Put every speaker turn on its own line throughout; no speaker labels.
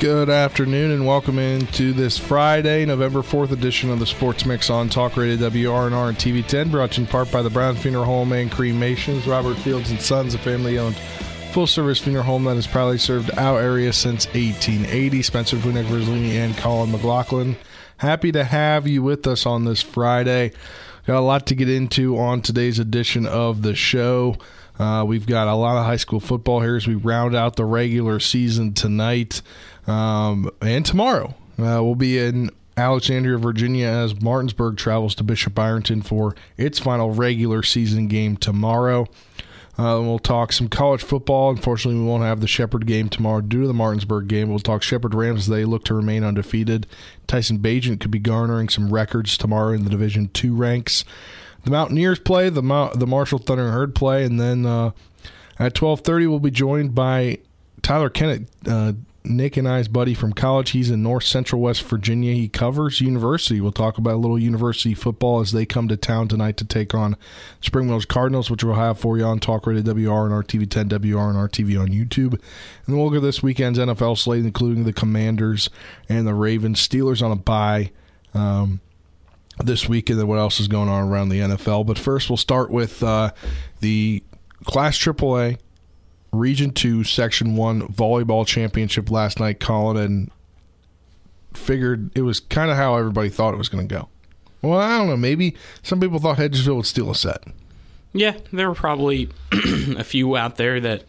Good afternoon and welcome into this Friday, November 4th edition of the Sports Mix on Talk Radio WRNR and TV10, brought to you in part by the Brown Funeral Home and Cremations, Robert Fields and Sons, a family-owned full-service funeral home that has proudly served our area since 1880. Spencer Punek Verzolini and Colin McLaughlin. Happy to have you with us on this Friday. Got a lot to get into on today's edition of the show. Uh, we've got a lot of high school football here as we round out the regular season tonight um, and tomorrow. Uh, we'll be in Alexandria, Virginia, as Martinsburg travels to Bishop Ireton for its final regular season game tomorrow. Uh, we'll talk some college football. Unfortunately, we won't have the Shepherd game tomorrow due to the Martinsburg game. We'll talk Shepherd Rams as they look to remain undefeated. Tyson Bagent could be garnering some records tomorrow in the Division Two ranks. The Mountaineers play, the Mount, the Marshall Thunder and Herd play, and then uh, at twelve thirty we'll be joined by Tyler Kennett. Uh, Nick and I's buddy from college. He's in North Central West Virginia. He covers university. We'll talk about a little university football as they come to town tonight to take on Spring Mills Cardinals, which we'll have for you on Talk Radio WRNR TV10 WR and RTV on YouTube. And we'll look at this weekend's NFL slate, including the Commanders and the Ravens. Steelers on a bye. Um, this week and then what else is going on around the NFL. But first, we'll start with uh, the Class AAA Region 2, Section 1 volleyball championship last night, Colin, and figured it was kind of how everybody thought it was going to go. Well, I don't know. Maybe some people thought Hedgesville would steal a set.
Yeah, there were probably a few out there that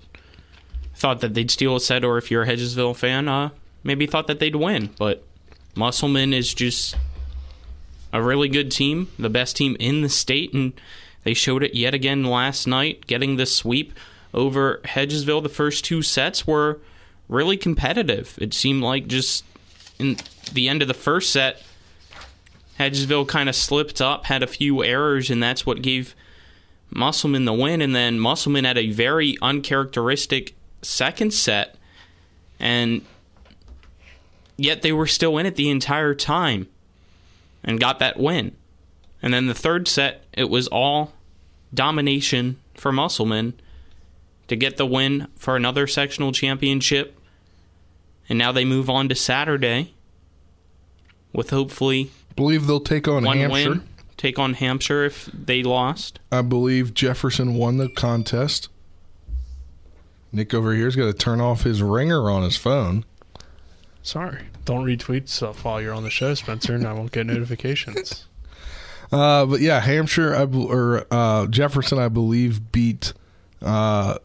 thought that they'd steal a set, or if you're a Hedgesville fan, uh, maybe thought that they'd win. But Musselman is just a really good team, the best team in the state, and they showed it yet again last night, getting the sweep over Hedgesville. The first two sets were really competitive. It seemed like just in the end of the first set, Hedgesville kind of slipped up, had a few errors, and that's what gave Musselman the win. And then Musselman had a very uncharacteristic second set, and yet they were still in it the entire time and got that win. And then the third set, it was all domination for Musselman to get the win for another sectional championship. And now they move on to Saturday with hopefully
believe they'll take on
one
Hampshire.
win. Take on Hampshire if they lost.
I believe Jefferson won the contest. Nick over here's got to turn off his ringer on his phone.
Sorry. Don't retweet stuff while you're on the show, Spencer, and I won't get notifications.
Uh, but yeah, Hampshire I, or uh, Jefferson, I believe, beat uh,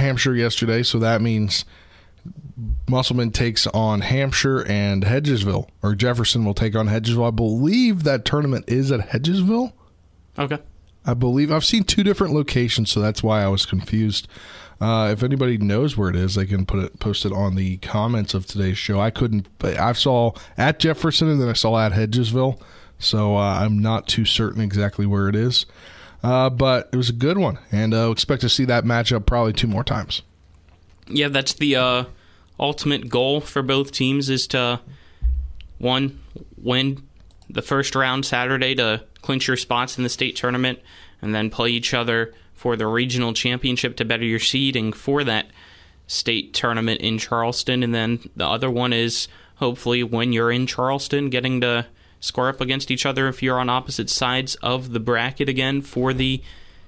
Hampshire yesterday. So that means Musselman takes on Hampshire and Hedgesville, or Jefferson will take on Hedgesville. I believe that tournament is at Hedgesville.
Okay.
I believe I've seen two different locations, so that's why I was confused. Uh, if anybody knows where it is, they can put it post it on the comments of today's show. I couldn't. I saw at Jefferson and then I saw at Hedgesville, so uh, I'm not too certain exactly where it is. Uh, but it was a good one, and uh, expect to see that matchup probably two more times.
Yeah, that's the uh, ultimate goal for both teams is to one win the first round Saturday to clinch your spots in the state tournament, and then play each other for the regional championship to better your seeding for that state tournament in Charleston. And then the other one is hopefully when you're in Charleston, getting to square up against each other if you're on opposite sides of the bracket again for the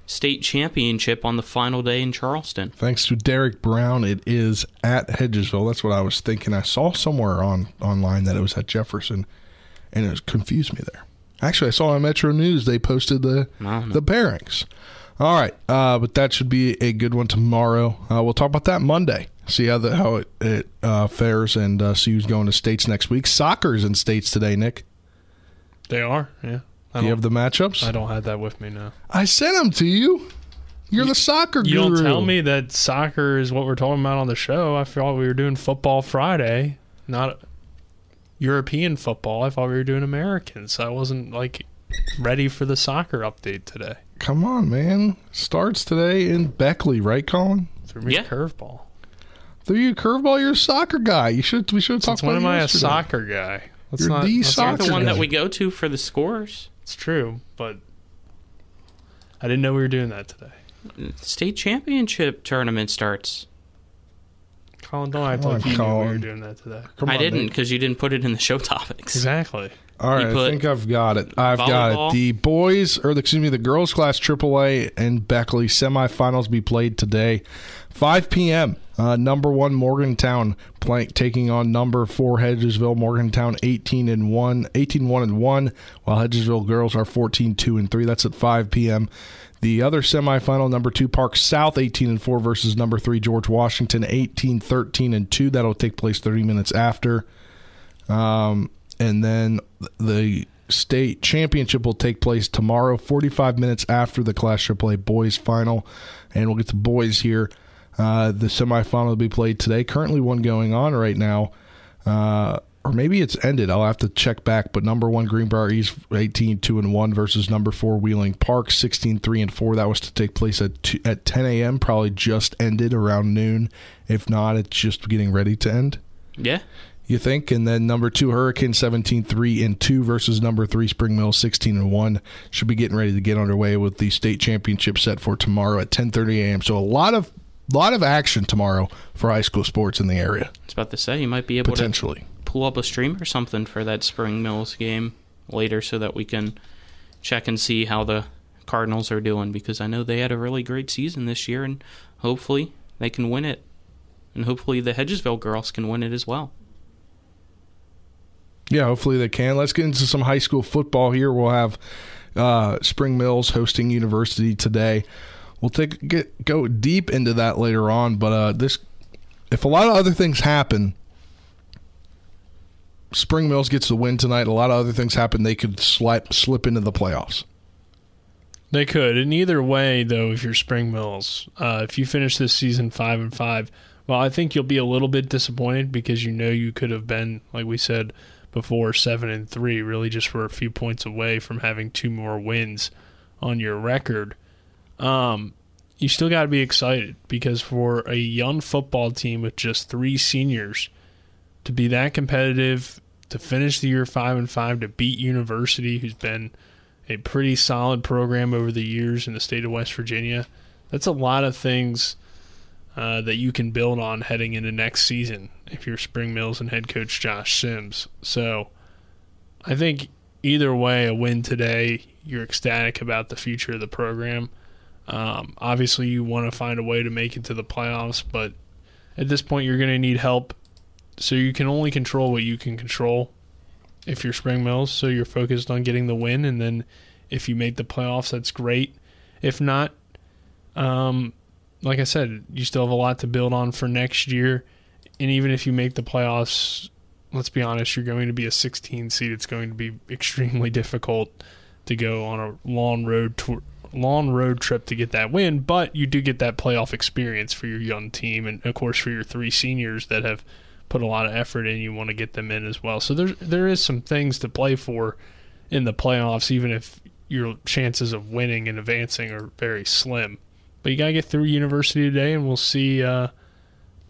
state championship on the final day in Charleston.
Thanks to Derek Brown, it is at Hedgesville. That's what I was thinking. I saw somewhere on online that it was at Jefferson, and it confused me there. Actually, I saw on Metro News they posted the the pairings. All right, uh, but that should be a good one tomorrow. Uh, we'll talk about that Monday. See how the how it, it uh, fares and uh, see who's going to states next week. Soccer's in states today, Nick.
They are, yeah. I
Do you have the matchups?
I don't have that with me now.
I sent them to you. You're the soccer
You
guru.
don't tell me that soccer is what we're talking about on the show. I thought we were doing football Friday, not European football. I thought we were doing American, so I wasn't like ready for the soccer update today.
Come on, man. Starts today in Beckley, right, Colin?
Threw me
Yeah.
a curveball.
Threw you a curveball. You're a soccer guy. You should. We should have talked
Since when
about
am
it
I a soccer guy? Let's
You're
not,
the
let's
soccer
not-
The one that we go to for the scores.
It's true, but I didn't know we were doing that today.
State championship tournament starts.
Colin, don't act
Come
like you knew we were
Colin.
doing that today.
Come
I
on,
didn't because you didn't put it in the show topics.
Exactly.
All right, I think I've got it. I've got it. The boys, or the, excuse me, the girls class AAA and Beckley semifinals be played today, 5 p.m. Uh, number one Morgantown plank taking on number four Hedgesville. Morgantown 18 and one, 18 one and one, while Hedgesville girls are 14 two and three. That's at 5 p.m. The other semifinal, number two Park South 18 and 4 versus number three George Washington 18 13 and 2. That'll take place 30 minutes after. Um, and then the state championship will take place tomorrow, 45 minutes after the Class AAA boys final. And we'll get the boys here. Uh, the semifinal will be played today. Currently, one going on right now. Uh, or maybe it's ended. I'll have to check back. But number one Greenbrier East 18 2 and 1 versus number four Wheeling Park 16 3 and 4. That was to take place at two, at 10 a.m. Probably just ended around noon. If not, it's just getting ready to end
Yeah.
You think? And then number two hurricane 17 3 and 2 versus number three spring mill 16 and 1 should be getting ready to get underway with the state championship set for tomorrow at 10.30 a.m so a lot of lot of action tomorrow for high school sports in the area.
I was about to say you might be able
potentially.
to pull up a stream or something for that Spring Mills game later so that we can check and see how the Cardinals are doing because I know they had a really great season this year and hopefully they can win it. And hopefully the Hedgesville girls can win it as well.
Yeah hopefully they can let's get into some high school football here we'll have uh, spring mills hosting university today we'll take get go deep into that later on but uh, this if a lot of other things happen Spring Mills gets the win tonight. A lot of other things happen. They could slip slip into the playoffs.
They could. And either way, though, if you're Spring Mills, uh, if you finish this season five and five, well, I think you'll be a little bit disappointed because you know you could have been, like we said before, seven and three, really just were a few points away from having two more wins on your record. Um, you still got to be excited because for a young football team with just three seniors to be that competitive, to finish the year five and five, to beat University, who's been a pretty solid program over the years in the state of West Virginia. That's a lot of things uh, that you can build on heading into next season if you're Spring Mills and head coach Josh Sims. So I think either way, a win today, you're ecstatic about the future of the program. Um, obviously, you want to find a way to make it to the playoffs, but at this point, you're going to need help. So you can only control what you can control if you're Spring Mills. So you're focused on getting the win, and then if you make the playoffs, that's great. If not, um, like I said, you still have a lot to build on for next year. And even if you make the playoffs, let's be honest, you're going to be a 16 seed. It's going to be extremely difficult to go on a long road tour, long road trip to get that win. But you do get that playoff experience for your young team, and of course for your three seniors that have put a lot of effort in. You want to get them in as well. So there's there is some things to play for in the playoffs, even if your chances of winning and advancing are very slim. But you got to get through university today, and we'll see uh,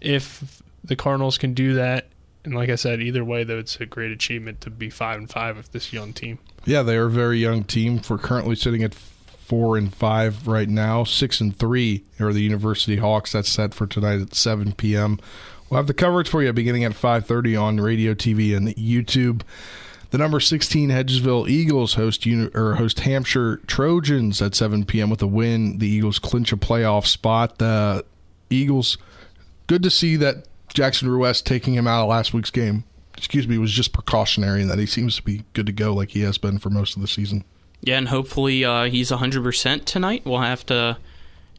if the Cardinals can do that. And like I said, either way, though, it's a great achievement to be five and five with this young team.
Yeah, they are a very young team. For currently sitting at four and five right now, six and three are the University Hawks. That's set for tonight at seven p.m. We'll have the coverage for you beginning at five thirty on radio, TV, and YouTube. The number 16 Hedgesville Eagles host or host Hampshire Trojans at 7 p.m. with a win. The Eagles clinch a playoff spot. The Eagles, good to see that Jackson Ruest taking him out of last week's game. Excuse me, was just precautionary and that he seems to be good to go like he has been for most of the season.
Yeah, and hopefully uh, he's 100% tonight. We'll have to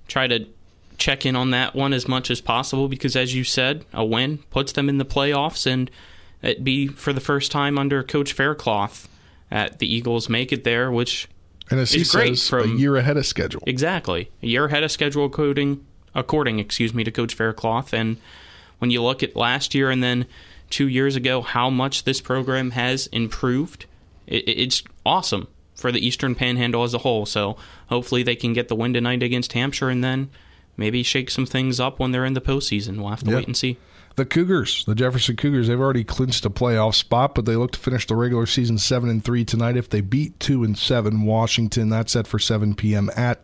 try to check in on that one as much as possible because, as you said, a win puts them in the playoffs, and it'd be for the first time under Coach Faircloth that the Eagles make it there, which
And as he
It's great
says,
from-
a year ahead of schedule.
Exactly. A year ahead of schedule according according, excuse me, to Coach Faircloth. And when you look at last year and then two years ago, how much this program has improved, it, it's awesome. for the Eastern Panhandle as a whole. So hopefully they can get the win tonight against Hampshire and then maybe shake some things up when they're in the postseason. We'll have to
Yeah.
wait and see.
The Cougars, the Jefferson Cougars, they've already clinched a playoff spot, but they look to finish the regular season seven and three tonight. If they beat two and seven Washington, that's set for seven p.m. at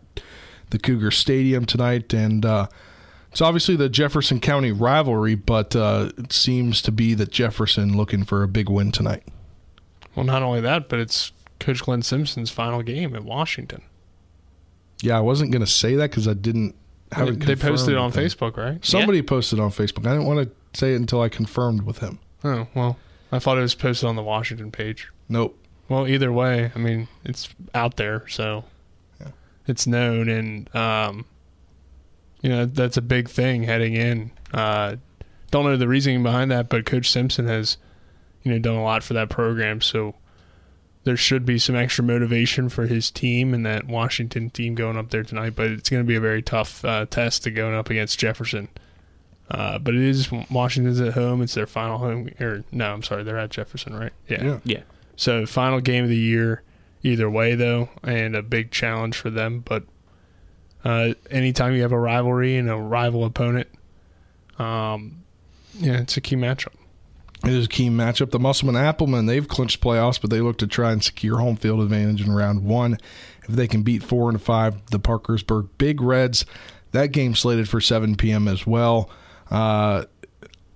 the Cougar Stadium tonight, and uh, it's obviously the Jefferson County rivalry, but uh, it seems to be that Jefferson looking for a big win tonight.
Well, not only that, but it's Coach Glenn Simpson's final game at Washington.
Yeah, I wasn't going to say that because I didn't. Haven't
they posted it on
confirmed.
Facebook, right?
Somebody posted on Facebook. I didn't want to say it until I confirmed with him.
Oh well, I thought it was posted on the Washington page.
Nope.
Well, either way, I mean, it's out there, so it's known, and um, you know that's a big thing heading in. Uh, don't know the reasoning behind that, but Coach Simpson has, you know, done a lot for that program, so there should be some extra motivation for his team and that Washington team going up there tonight. But it's going to be a very tough uh, test to going up against Jefferson. Uh, but it is Washington's at home. It's their final home, or no, I'm sorry, they're at Jefferson, right?
Yeah.
Yeah.
So final game of the year, either way though, and a big challenge for them. But uh, anytime you have a rivalry and a rival opponent, um, yeah, it's a key matchup.
It is a key matchup. The Musselman Appleman, they've clinched playoffs, but they look to try and secure home field advantage in round one. If they can beat four and five, the Parkersburg Big Reds, that game slated for 7 p.m. as well. Uh,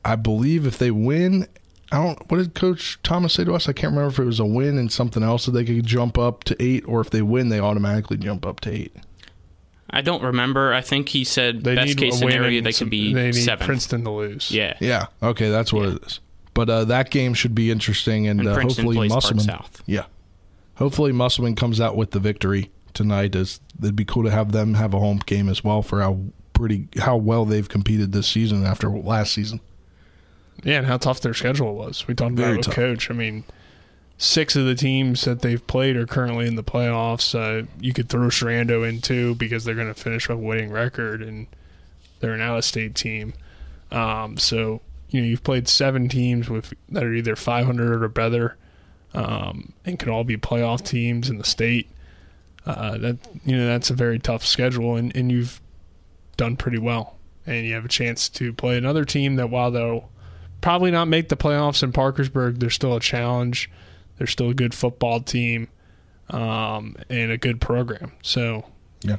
I believe if they win, I don't. What did Coach Thomas say to us? I can't remember if it was a win and something else that they could jump up to eight, or if they win, they automatically jump up to eight.
I don't remember. I think he said
They
best case scenario they
some-
could be
They need
seventh.
Princeton to lose.
Yeah.
Yeah. Okay, that's what it is. But uh, that game should be interesting, and,
And
uh, hopefully
plays Park
Musselman.
South.
Yeah. Hopefully Musselman comes out with the victory tonight. As it'd be cool to have them have a home game as well for how pretty how well they've competed this season after last season.
Yeah, and how tough their schedule was. We talked about
Very
it with
tough.
Coach. I mean, six of the teams that they've played are currently in the playoffs. Uh, you could throw Sherando in too because they're going to finish with a winning record and they're an out-of-state team. Um, so you know you've played seven teams with that are either 500 or better, um, and can all be playoff teams in the state. Uh, that you know that's a very tough schedule, and, and you've done pretty well, and you have a chance to play another team that while they'll probably not make the playoffs in Parkersburg, they're still a challenge. They're still a good football team, um, and a good program. So yeah.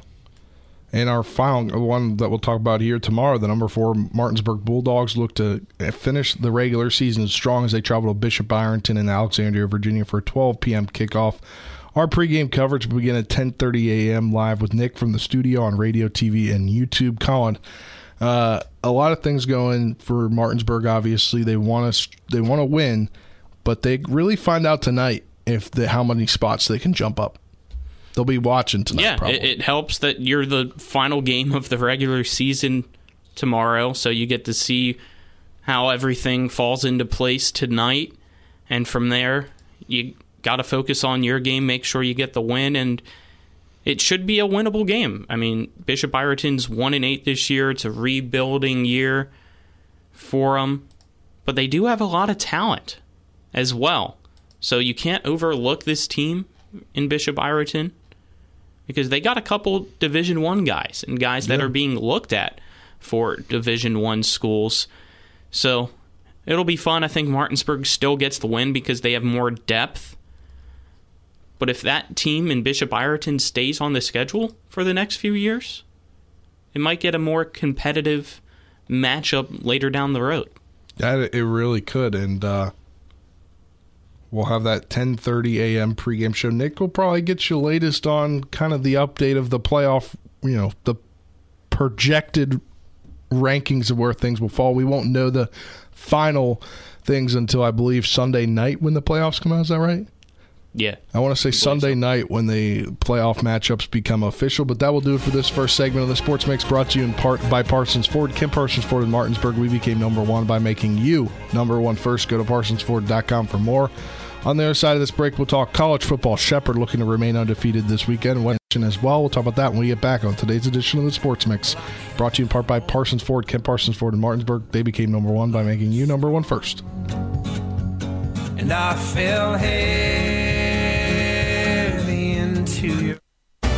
And our final one that we'll talk about here tomorrow, the number four Martinsburg Bulldogs look to finish the regular season as strong as they travel to Bishop Ireton in Alexandria, Virginia for a 12 p.m. kickoff. Our pregame coverage will begin at 10:30 a.m. live with Nick from the studio on radio, TV, and YouTube. Colin, uh, a lot of things going for Martinsburg. Obviously, they want to they want to win, but they really find out tonight if the, how many spots they can jump up. They'll be watching tonight.
Yeah,
probably.
it, it helps that you're the final game of the regular season tomorrow, so you get to see how everything falls into place tonight, and from there, you got to focus on your game, make sure you get the win, and it should be a winnable game. I mean, Bishop Ireton's one and eight this year; it's a rebuilding year for them, but they do have a lot of talent as well, so you can't overlook this team in Bishop Ireton because they got a couple division one guys and guys that are being looked at for division one schools. So it'll be fun. I think martinsburg still gets the win because they have more depth. But if that team in bishop ireton stays on the schedule for the next few years it might get a more competitive matchup later down the road.
That it really could, and uh, we'll have that 10:30 a.m. pregame show. Nick will probably get you latest on kind of the update of the playoff. You know, the projected rankings of where things will fall. We won't know the final things until I believe Sunday night when the playoffs come out. Is that right?
Yeah
I want to say Sunday night when the playoff matchups become official, but that will do it for this first segment of the Sports Mix brought to you in part by Parsons Ford. Kim Parsons Ford in Martinsburg. We became number one by making you number one first. Go to parsonsford.com for more. On the other side of this break, we'll talk college football. Shepherd looking to remain undefeated this weekend. West as well. We'll talk about that when we get back on today's edition of the Sports Mix. Brought to you in part by Parsons Ford. Kim Parsons Ford in Martinsburg. They became number one by making you number one first.
and I fell heavy to you.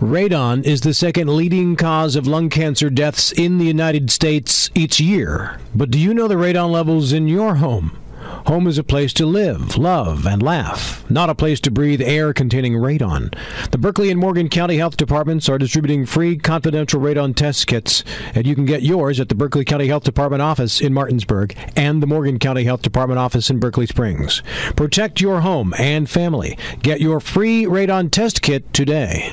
Radon is the second leading cause of lung cancer deaths in the United States each year. But do you know the radon levels in your home? Home is a place to live, love, and laugh, not a place to breathe air containing radon. The Berkeley and Morgan County Health Departments are distributing free confidential radon test kits, and you can get yours at the Berkeley County Health Department office in Martinsburg and the Morgan County Health Department office in Berkeley Springs. Protect your home and family. Get your free radon test kit today.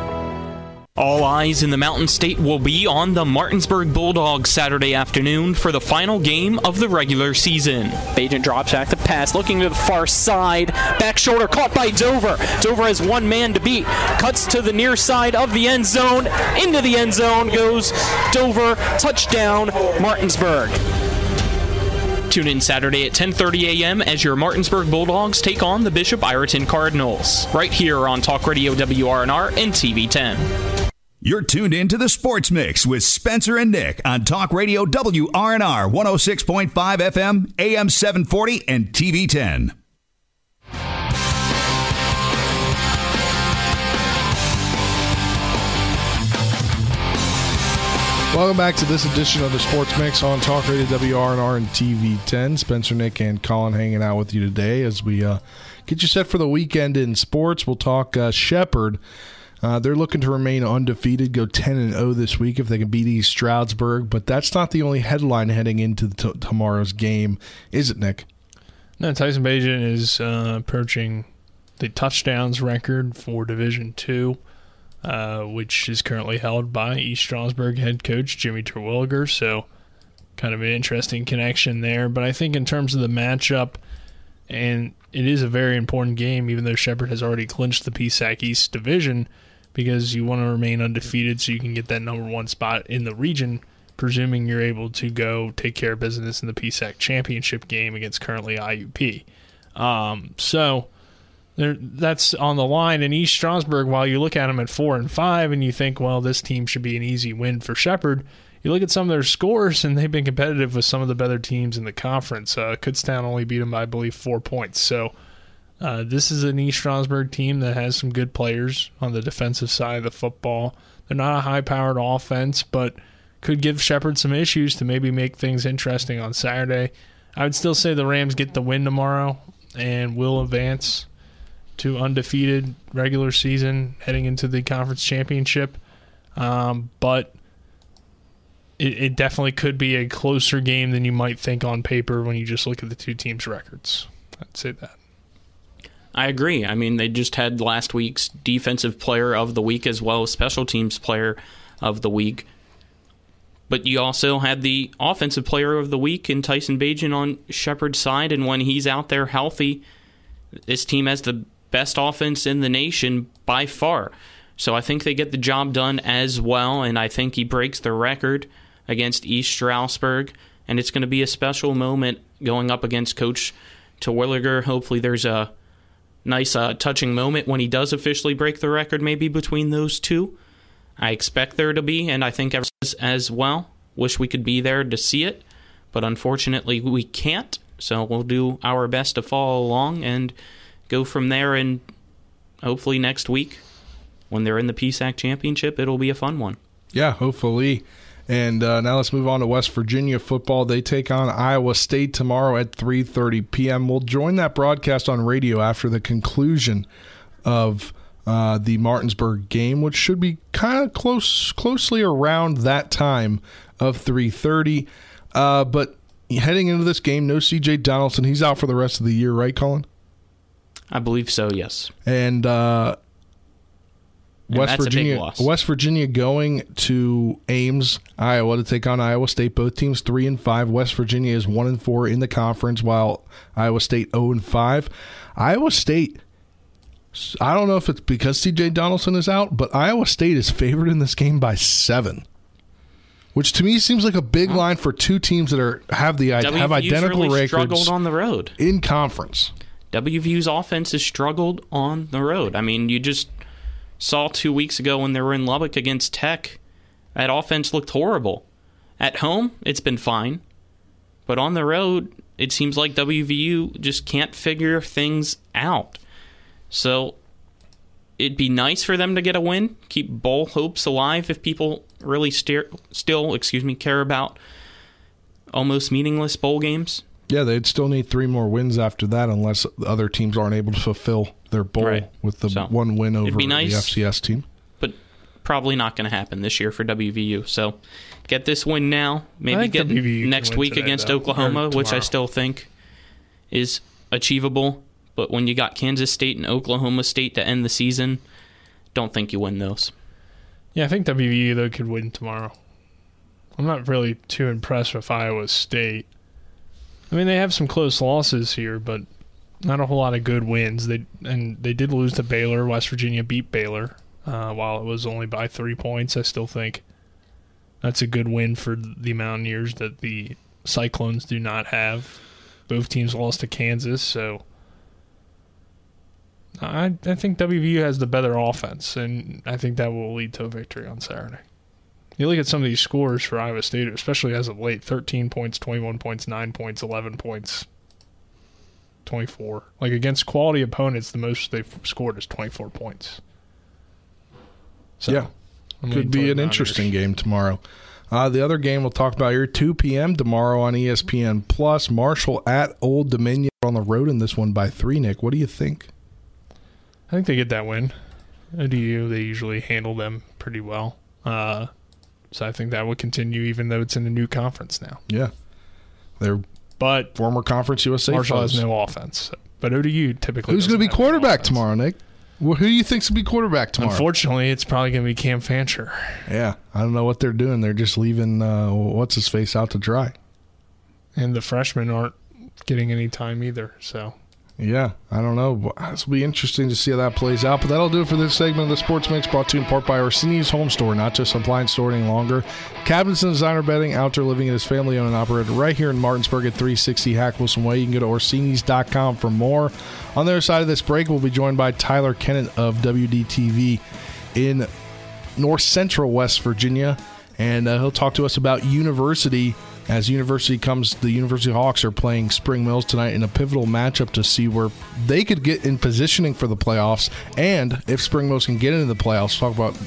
All eyes in the Mountain State will be on the Martinsburg Bulldogs Saturday afternoon for the final game of the regular season.
Bagent drops back the pass, looking to the far side. Back shoulder caught by Dover. Dover has one man to beat. Cuts to the near side of the end zone. Into the end zone goes Dover. Touchdown, Martinsburg.
Tune in Saturday at 10:30 a.m. as your Martinsburg Bulldogs take on the Bishop Ireton Cardinals, right here on Talk Radio WRNR and TV10.
You're tuned in to the Sports Mix with Spencer and Nick on Talk Radio WRNR 106.5 FM, AM 740, and TV 10.
Welcome back to this edition of the Sports Mix on Talk Radio WRNR and TV 10. Spencer, Nick, and Colin hanging out with you today as we uh, get you set for the weekend in sports. We'll talk uh, Shepherd. Uh, they're looking to remain undefeated, go 10 and 0 this week if they can beat East Stroudsburg. But that's not the only headline heading into t- tomorrow's game, is it, Nick?
No, Tyson Bagent is uh, approaching the touchdowns record for Division Two, uh, which is currently held by East Stroudsburg head coach Jimmy Terwilliger. So, kind of an interesting connection there. But I think in terms of the matchup, and it is a very important game, even though Shepherd has already clinched the PSAC East division because you want to remain undefeated so you can get that number one spot in the region, presuming you're able to go take care of business in the PSAC championship game against currently IUP. Um, so there, that's on the line. And East Stroudsburg, while you look at them at four and five and you think, well, this team should be an easy win for Shepherd, you look at some of their scores and they've been competitive with some of the better teams in the conference. Uh, Kutztown only beat them by, I believe, four points. So uh, this is an East Stroudsburg team that has some good players on the defensive side of the football. They're not a high powered offense, but could give Shepherd some issues to maybe make things interesting on Saturday. I would still say the Rams get the win tomorrow and will advance to undefeated regular season heading into the conference championship. Um, but it, it definitely could be a closer game than you might think on paper when you just look at the two teams' records. I'd say that.
I agree. I mean, they just had last week's defensive player of the week as well as special teams player of the week. But you also had the offensive player of the week in Tyson Bagent on Shepherd's side, and when he's out there healthy, this team has the best offense in the nation by far. So I think they get the job done as well, and I think he breaks the record against East Stroudsburg, and it's going to be a special moment going up against Coach Terwilliger. Hopefully, there's a nice uh, touching moment when he does officially break the record, maybe between those two. I expect there to be, and I think as well. Wish we could be there to see it, but unfortunately we can't. So we'll do our best to follow along and go from there. And hopefully next week, when they're in the PSAC championship, it'll be a fun one.
Yeah, hopefully. And uh, now let's move on to West Virginia football. They take on Iowa State tomorrow at 3:30 p.m. We'll join that broadcast on radio after the conclusion of uh, the Martinsburg game, which should be kind of close, closely around that time of 3:30. Uh, but heading into this game, no C.J. Donaldson. He's out for the rest of the year, right, Colin?
I believe so. Yes.
And, uh,
And
West
that's a big
Virginia. West Virginia going to Ames, Iowa to take on Iowa State. Both teams three and five. West Virginia is one and four in the conference, while Iowa State zero and five. Iowa State. I don't know if it's because C.J. Donaldson is out, but Iowa State is favored in this game by seven, which to me seems like a big line for two teams that are have the have identical
really
records
struggled on the road.
in conference.
WVU's offense has struggled on the road. I mean, you just saw two weeks ago when they were in Lubbock against Tech, that offense looked horrible. At home, it's been fine, but on the road, it seems like WVU just can't figure things out. So it'd be nice for them to get a win, keep bowl hopes alive if people really steer, still, excuse me, care about almost meaningless bowl games.
Yeah, they'd still need three more wins after that, unless the other teams aren't able to fulfill their bowl
Right.
with the
So,
one win over
be nice.
the FCS team.
but probably not going to happen this year for WVU. So get this win now. Maybe get
WVU
next week
today,
against
though,
Oklahoma, which I still think is achievable. But when you got Kansas State and Oklahoma State to end the season, don't think you win those.
Yeah, I think WVU though could win tomorrow. I'm not really too impressed with Iowa State. I mean, they have some close losses here, but not a whole lot of good wins. They and they did lose to Baylor. West Virginia beat Baylor, uh, while it was only by three points. I still think that's a good win for the Mountaineers that the Cyclones do not have. Both teams lost to Kansas, so I I think WVU has the better offense, and I think that will lead to a victory on Saturday. You look at some of these scores for Iowa State, especially as of late 13 points, 21 points, 9 points, 11 points, 24. Like against quality opponents, the most they've scored is 24 points. So,
yeah,
I'm
could be an interesting game tomorrow. Uh, the other game we'll talk about here, 2 p.m. tomorrow on ESPN Plus. Marshall at Old Dominion on the road in this one by three. Nick, what do you think?
I think they get that win. ODU, they usually handle them pretty well. Uh, so I think that will continue, even though it's in a new conference now.
Yeah, they're
But
former Conference USA.
Marshall has no offense. But ODU typically.
Who's going to be
doesn't have any
quarterback tomorrow, Nick? Well, who do you think's going to be quarterback tomorrow?
Unfortunately, it's probably going to be Cam Fancher.
yeah, I don't know what they're doing. They're just leaving uh, what's his face out to dry.
And the freshmen aren't getting any time either. So
Yeah, I don't know. Will be interesting to see how that plays out. But that'll do it for this segment of the Sports Mix brought to you in part by Orsini's Home Store, not just appliance store any longer. Cabinets and designer bedding, outdoor living and his family owned and operated right here in Martinsburg at 360 Hack Wilson Way. You can go to Orsini's.com for more. On the other side of this break, we'll be joined by Tyler Kennett of WDTV in North Central West Virginia, and uh, he'll talk to us about University. As University comes, the University Hawks are playing Spring Mills tonight in a pivotal matchup to see where they could get in positioning for the playoffs, and if Spring Mills can get into the playoffs. Talk about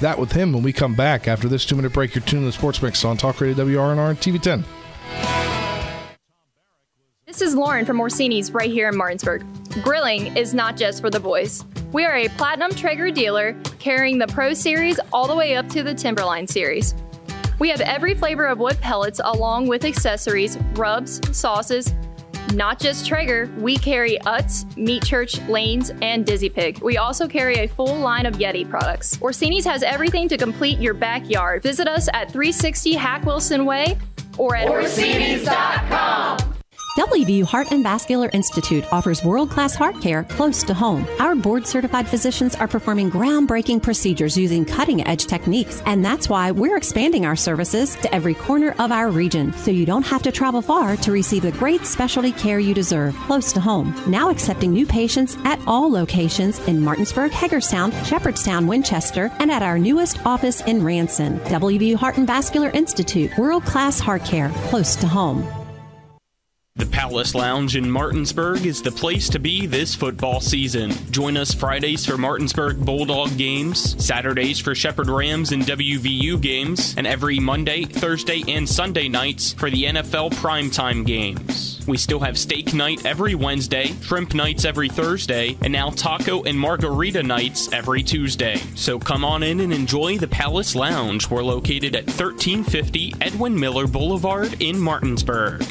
that with him when we come back after this two-minute break. You're tuned to the Sports Mix on Talk Radio WRNR and TV 10.
This is Lauren from Orsini's right here in Martinsburg. Grilling is not just for the boys. We are a platinum Traeger dealer carrying the Pro Series all the way up to the Timberline Series. We have every flavor of wood pellets along with accessories, rubs, sauces. Not just Traeger, we carry Utz, Meat Church, Lanes, and Dizzy Pig. We also carry a full line of Yeti products. Orsini's has everything to complete your backyard. Visit us at 360 Hack Wilson Way or at Orsini's.com.
WVU Heart and Vascular Institute offers world class heart care close to home. Our board certified physicians are performing groundbreaking procedures using cutting edge techniques, and that's why we're expanding our services to every corner of our region so you don't have to travel far to receive the great specialty care you deserve close to home. Now accepting new patients at all locations in Martinsburg, Hagerstown, Shepherdstown, Winchester, and at our newest office in Ranson. WVU Heart and Vascular Institute, world class heart care close to home.
The Palace Lounge in Martinsburg is the place to be this football season. Join us Fridays for Martinsburg Bulldog games, Saturdays for Shepherd Rams and WVU games, and every Monday, Thursday, and Sunday nights for the NFL primetime games. We still have steak night every Wednesday, shrimp nights every Thursday, and now taco and margarita nights every Tuesday. So come on in and enjoy the Palace Lounge. We're located at 1350 Edwin Miller Boulevard in Martinsburg.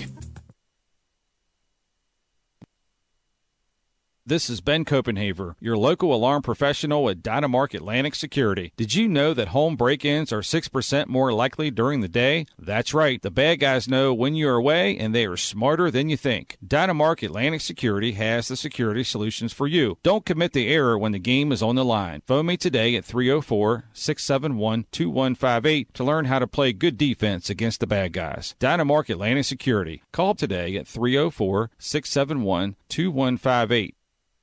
This is Ben Copenhaver, your local alarm professional at Dynamark Atlantic Security. Did you know that home break ins are 6% more likely during the day? That's right, the bad guys know when you're away and they are smarter than you think. Dynamark Atlantic Security has the security solutions for you. Don't commit the error when the game is on the line. Phone me today at 304 671 2158 to learn how to play good defense against the bad guys. Dynamark Atlantic Security. Call today at 304 671 2158.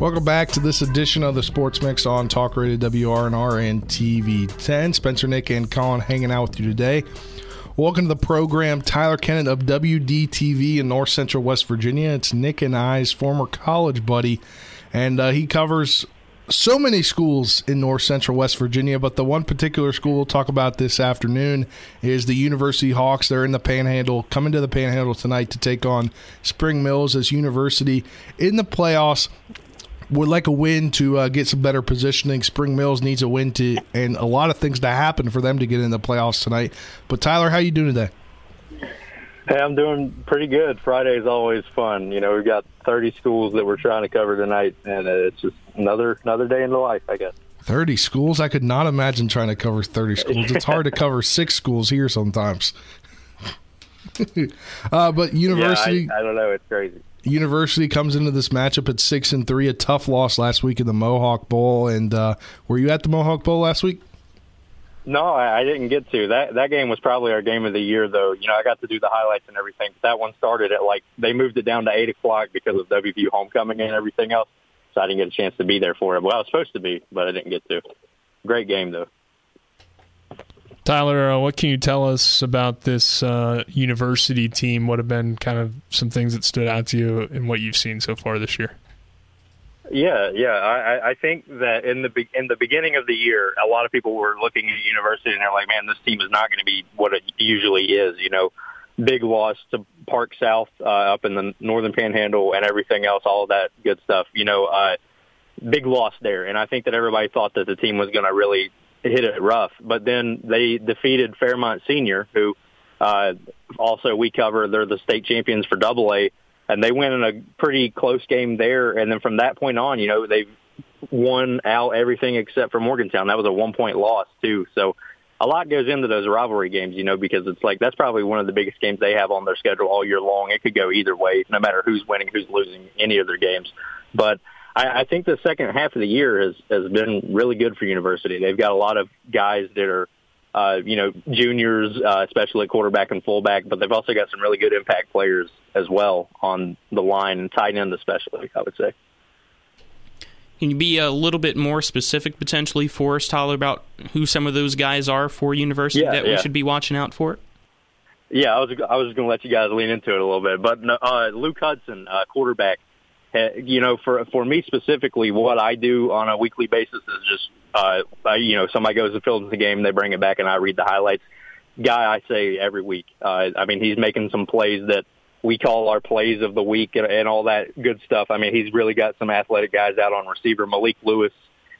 Welcome back to this edition of the Sports Mix on Talk Radio WRNR and TV 10. Spencer, Nick, and Colin hanging out with you today. Welcome to the program, Tyler Kennett of WDTV in North Central West Virginia. It's Nick and I's former college buddy, and uh, he covers so many schools in North Central West Virginia, but the one particular school we'll talk about this afternoon is the University Hawks. They're in the Panhandle, coming to the Panhandle tonight to take on Spring Mills as University in the playoffs would like a win to uh, get some better positioning. Spring Mills needs a win to, and a lot of things to happen for them to get in the playoffs tonight. But Tyler, how you doing today?
Hey, I'm doing pretty good. Friday is always fun. You know, we've got 30 schools that we're trying to cover tonight, and it's just another another day in the life, I guess.
30 schools? I could not imagine trying to cover 30 schools. It's hard to cover six schools here sometimes. uh, but university.
Yeah, I, I don't know. It's crazy.
University comes into this matchup at six and three. A tough loss last week in the Mohawk Bowl. And uh, were you at the Mohawk Bowl last week?
No, I, didn't get to. That that game was probably our game of the year, though. You know, I got to do the highlights and everything. But that one started at like they moved it down to eight o'clock because of WVU homecoming and everything else. So I didn't get a chance to be there for it. Well, I was supposed to be, but I didn't get to. Great game though.
Tyler, uh, what can you tell us about this uh, university team? What have been kind of some things that stood out to you in what you've seen so far this year?
Yeah, yeah. I, I think that in the be- in the beginning of the year, a lot of people were looking at university and they're like, "Man, this team is not going to be what it usually is." You know, big loss to Park South uh, up in the Northern Panhandle and everything else, all of that good stuff. You know, uh, big loss there, and I think that everybody thought that the team was going to really hit it rough. But then they defeated Fairmont Senior, who uh, also we cover. They're the state champions for Double A, and they win in a pretty close game there. And then from that point on, you know, they've won out everything except for Morgantown. That was a one point loss too. So a lot goes into those rivalry games, you know, because it's like that's probably one of the biggest games they have on their schedule all year long. It could go either way, no matter who's winning, who's losing any of their games. But I, I think the second half of the year has has been really good for University. They've got a lot of guys that are, uh, you know, juniors, uh, especially quarterback and fullback, but they've also got some really good impact players as well on the line and tight end, especially. I would say.
Can you be a little bit more specific potentially for us, Tyler, about who some of those guys are for University
Yeah,
that we should be watching out for?
Yeah, I was I was going to let you guys lean into it a little bit, but uh, Luke Hudson, uh, quarterback. Uh, you know, for for me specifically, what I do on a weekly basis is just, uh, I, you know, somebody goes and films the game, they bring it back, and I read the highlights. Guy, I say every week. Uh, I mean, he's making some plays that we call our plays of the week and, and all that good stuff. I mean, he's really got some athletic guys out on receiver. Malik Lewis,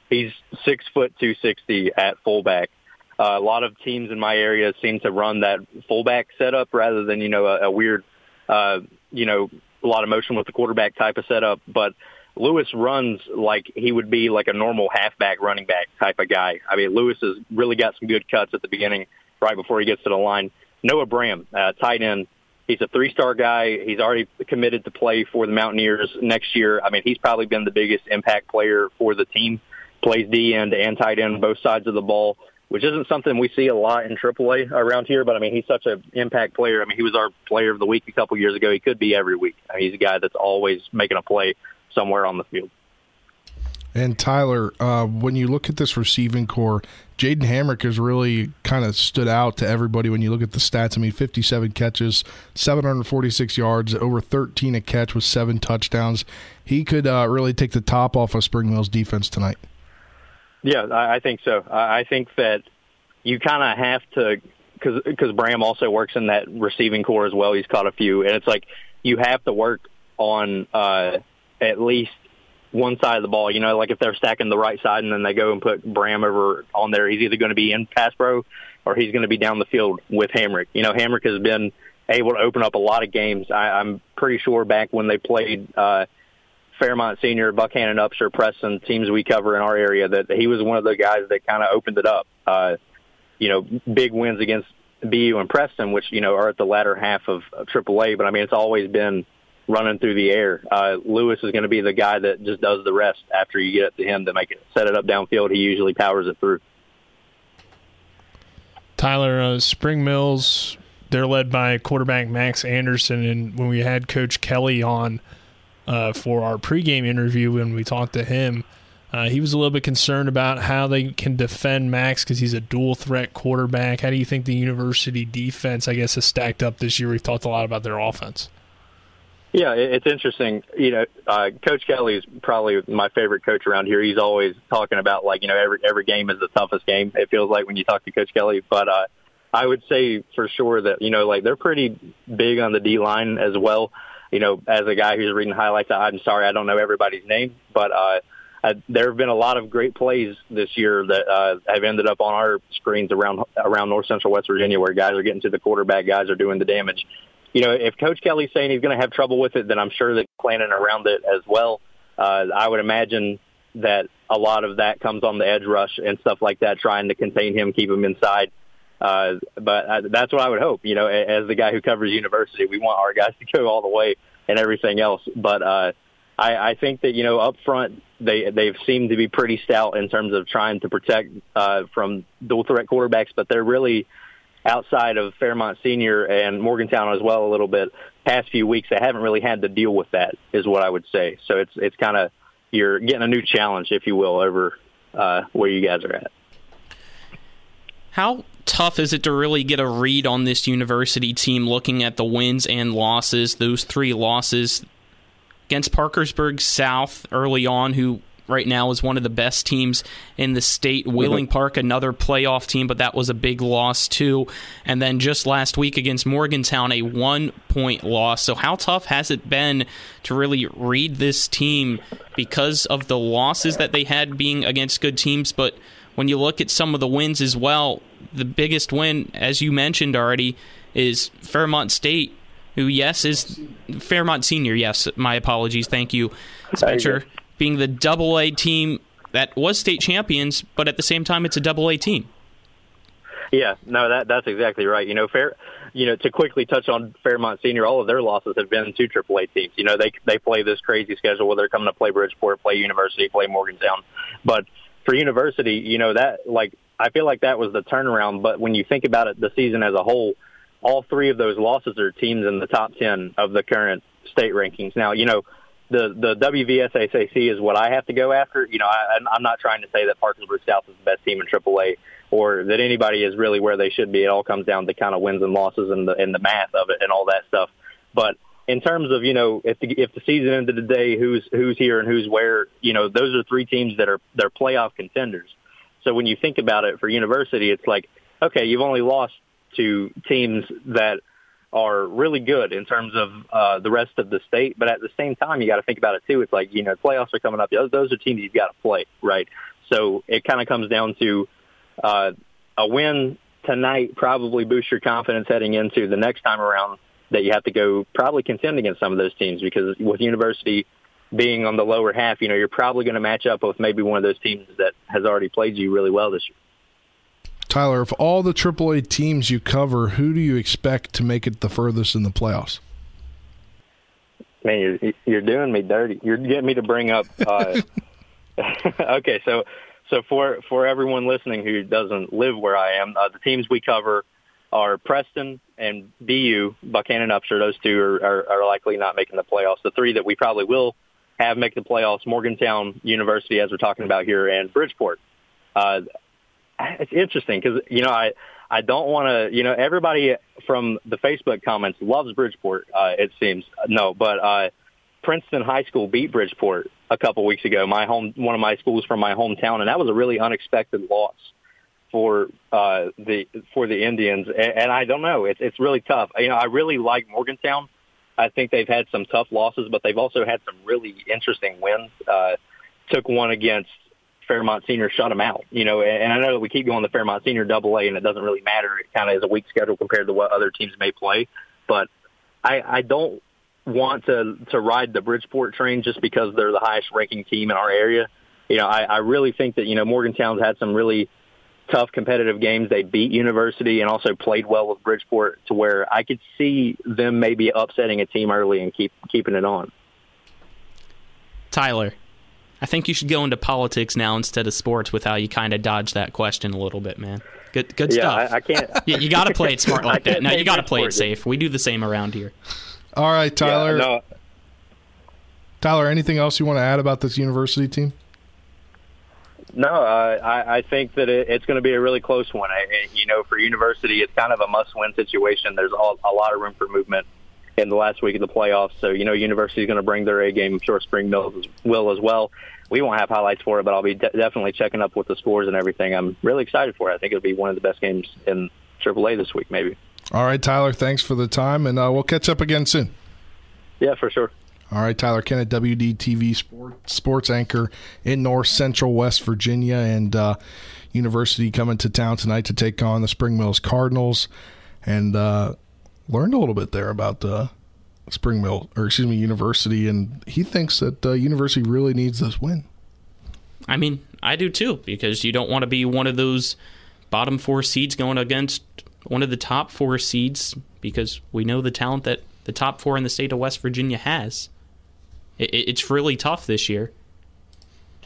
he's six foot two sixty at fullback. Uh, a lot of teams in my area seem to run that fullback setup rather than you know a, a weird, uh, you know, a lot of motion with the quarterback type of setup. But Lewis runs like he would be like a normal halfback running back type of guy. I mean, Lewis has really got some good cuts at the beginning, right before he gets to the line. Noah Bram, uh, tight end. He's a three-star guy. He's already committed to play for the Mountaineers next year. I mean, he's probably been the biggest impact player for the team. Plays D end and tight end both sides of the ball, which isn't something we see a lot in AAA around here. But I mean, he's such an impact player. I mean, he was our player of the week a couple years ago. He could be every week. I mean, he's a guy that's always making a play somewhere on the field.
And Tyler, uh, when you look at this receiving core, Jaden Hamrick has really kind of stood out to everybody when you look at the stats. I mean, 57 catches, 746 yards, over 13 a catch with seven touchdowns. He could uh, really take the top off of Spring Mills defense tonight.
Yeah, I think so. I think that you kind of have to because because Bram also works in that receiving core as well. He's caught a few, and it's like you have to work on uh, at least one side of the ball. You know, like if they're stacking the right side and then they go and put Bram over on there, he's either going to be in pass pro or he's going to be down the field with Hamrick. You know, Hamrick has been able to open up a lot of games. I, I'm pretty sure back when they played uh, Fairmont Senior, Buckhannon, Upshur, Preston, teams we cover in our area, that he was one of the guys that kind of opened it up. Uh, you know, big wins against BU and Preston, which, you know, are at the latter half of, of AAA. But, I mean, it's always been – running through the air. Uh, Lewis is going to be the guy that just does the rest after you get it to him to make it set it up downfield. He usually powers it through.
Tyler uh, Spring Mills, they're led by quarterback Max Anderson, and when we had Coach Kelly on uh, for our pregame interview, when we talked to him. Uh, he was a little bit concerned about how they can defend Max because he's a dual threat quarterback. How do you think the university defense, I guess, has stacked up this year? We've talked a lot about their offense.
Yeah, it's interesting. You know, uh, Coach Kelly is probably my favorite coach around here. He's always talking about like you know every every game is the toughest game. It feels like when you talk to Coach Kelly, but uh, I would say for sure that you know like they're pretty big on the D line as well. You know, as a guy who's reading highlights, I'm sorry I don't know everybody's name, but uh, uh, there have been a lot of great plays this year that uh, have ended up on our screens around around North Central West Virginia, where guys are getting to the quarterback, guys are doing the damage you know, if Coach Kelly's saying he's going to have trouble with it, then I'm sure they're planning around it as well. Uh, I would imagine that a lot of that comes on the edge rush and stuff like that, trying to contain him, keep him inside. Uh, but uh, that's what I would hope. You know, as the guy who covers university, we want our guys to go all the way and everything else. But uh, I, I think that you know up front they they've seemed to be pretty stout in terms of trying to protect uh, from dual threat quarterbacks, but they're really outside of Fairmont Senior and Morgantown as well a little bit past few weeks, they haven't really had to deal with that, is what I would say. So it's it's kind of you're getting a new challenge, if you will, over uh, where you guys are at.
How tough is it to really get a read on this university team looking at the wins and losses, those three losses against Parkersburg South early on, who right now is one of the best teams in the state. Mm-hmm. Wheeling Park, another playoff team, but that was a big loss too. And then just last week against Morgantown, a one point loss. So, how tough has it been to really read this team because of the losses that they had being against good teams? But when you look at some of the wins as well, the biggest win, as you mentioned already, is Fairmont State who yes is Fairmont Senior. Yes, my apologies. Thank you, Spencer being the double A team that was state champions, but at the same time, it's a double A team.
Yeah, no, that that's exactly right. You know, fair. You know, to quickly touch on Fairmont Senior, all of their losses have been to AAA teams. You know, they they play this crazy schedule where they're coming to play Bridgeport, play University, play Morgantown. But for University, you know that like I feel like that was the turnaround. But when you think about it, the season as a whole, all three of those losses are teams in the top ten of the current state rankings. Now, you know, the the WVSSAC is what I have to go after. You know, I, I'm not trying to say that Parkersburg South is the best team in AAA or that anybody is really where they should be. It all comes down to kind of wins and losses and the and the math of it and all that stuff. But in terms of you know if the if the season ended today, who's who's here and who's where, you know, those are three teams that are they're playoff contenders. So when you think about it for University, it's like okay, you've only lost to teams that are really good in terms of uh, the rest of the state. But at the same time, you got to think about it too. It's like you know, playoffs are coming up. Those, are teams you've got to play, right? So it kind of comes down to uh, a win tonight probably boosts your confidence heading into the next time around that you have to go probably contend against some of those teams because with University being on the lower half, you know, you're probably going to match up with maybe one of those teams that has already played you really well this year.
Tyler, of all the AAA teams you cover, who do you expect to make it the furthest in the playoffs?
Man, you're you're doing me dirty. You're getting me to bring up. Uh, okay, so so for for everyone listening who doesn't live where I am, uh, the teams we cover are Preston and BU, Buckhannon Upshur. Those two are, are, are likely not making the playoffs. The three that we probably will have make the playoffs: Morgantown University, as we're talking about here, and Bridgeport. Uh, it's interesting because you know I I don't want to you know everybody from the Facebook comments loves Bridgeport. Uh, it seems no, but uh, Princeton High School beat Bridgeport a couple weeks ago. My home, one of my schools from my hometown, and that was a really unexpected loss for uh, the for the Indians. And, and I don't know, it's it's really tough. You know, I really like Morgantown. I think they've had some tough losses, but they've also had some really interesting wins. Uh, took one against Fairmont Senior, shut them out. You know, and I know that we keep going to Fairmont Senior Double A, and it doesn't really matter. It kind of is a weak schedule compared to what other teams may play. But I, I don't want to to ride the Bridgeport train just because they're the highest ranking team in our area. You know, I, I really think that you know Morgantown's had some really tough competitive games. They beat University and also played well with Bridgeport to where I could see them maybe upsetting a team early and keep keeping it on.
Tyler, I think you should go into politics now instead of sports with how you kind of dodge that question a little bit, man. Good, good
yeah,
stuff.
I, I can't.
you, you got to play it smart like that. No, you got to play it
Bridgeport.
safe. We do the same around here.
All right, Tyler.
Yeah, no,
Tyler, anything else you want to add about this university team?
No, uh, I, I think that it, it's going to be a really close one. I, I- you know, for University, it's kind of a must-win situation. There's all, a lot of room for movement in the last week of the playoffs. So, you know, University is going to bring their A game. I'm sure Spring Mills will as well. We won't have highlights for it, but I'll be de- definitely checking up with the scores and everything. I'm really excited for it. I think it'll be one of the best games in AAA this week, maybe.
All right, Tyler, thanks for the time, and uh, we'll catch up again soon.
Yeah, for sure.
All right, Tyler Kennett, WDTV sport, sports anchor in North Central West Virginia, and uh, University coming to town tonight to take on the Spring Mills Cardinals, and uh, learned a little bit there about uh, Spring Mill, or excuse me, University, and he thinks that uh, University really needs this win.
I mean, I do too, because you don't want to be one of those bottom four seeds going against one of the top four seeds, because we know the talent that the top four in the state of West Virginia has. It, it- it's really tough this year.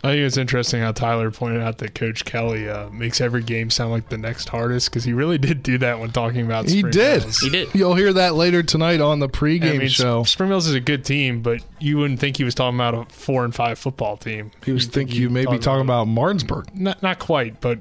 I think it's interesting how Tyler pointed out that Coach Kelly uh, makes every game sound like the next hardest because he really did do that when talking about.
He
Spring
did.
Mills.
He did.
You'll hear that later tonight on the
I
pregame
mean,
show.
Sp- Spring Mills is a good team, but you wouldn't think he was talking about a four and five football team.
He was
You'd
think you may be talking about Martinsburg.
not not quite, but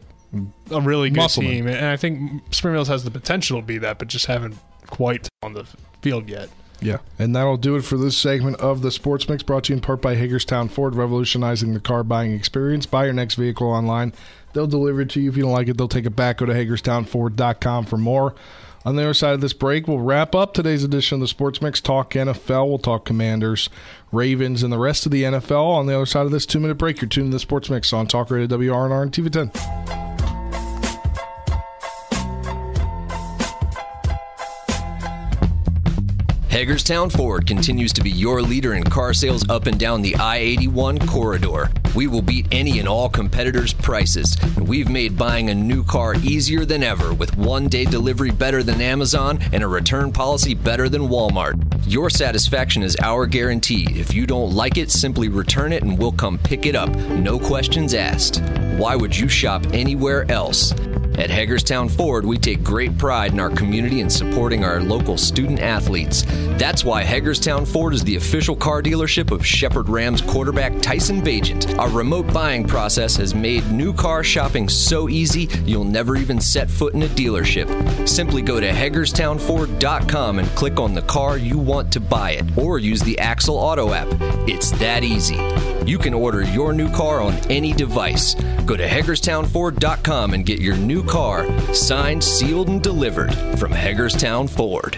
a really good
Musselman.
team, and I think Spring Mills has the potential to be that, but just haven't quite on the field yet.
Yeah, and that'll do it for this segment of the Sports Mix, brought to you in part by Hagerstown Ford, revolutionizing the car buying experience. Buy your next vehicle online. They'll deliver it to you. If you don't like it, they'll take it back. Go to HagerstownFord.com for more. On the other side of this break, we'll wrap up today's edition of the Sports Mix. Talk NFL. We'll talk Commanders, Ravens, and the rest of the NFL. On the other side of this two-minute break, you're tuned to the Sports Mix on Talk Radio WRNR and TV10.
Hagerstown Ford continues to be your leader in car sales up and down the I 81 corridor. We will beat any and all competitors' prices, and we've made buying a new car easier than ever with one day delivery better than Amazon and a return policy better than Walmart. Your satisfaction is our guarantee. If you don't like it, simply return it and we'll come pick it up. No questions asked. Why would you shop anywhere else? At Hagerstown Ford, we take great pride in our community and supporting our local student athletes. That's why Hagerstown Ford is the official car dealership of Shepherd Rams quarterback Tyson Bagent. Our remote buying process has made new car shopping so easy you'll never even set foot in a dealership. Simply go to HagerstownFord.com and click on the car you want to buy it, or use the Axle Auto app. It's that easy. You can order your new car on any device. Go to HagerstownFord.com and get your new car signed, sealed, and delivered from Hagerstown Ford.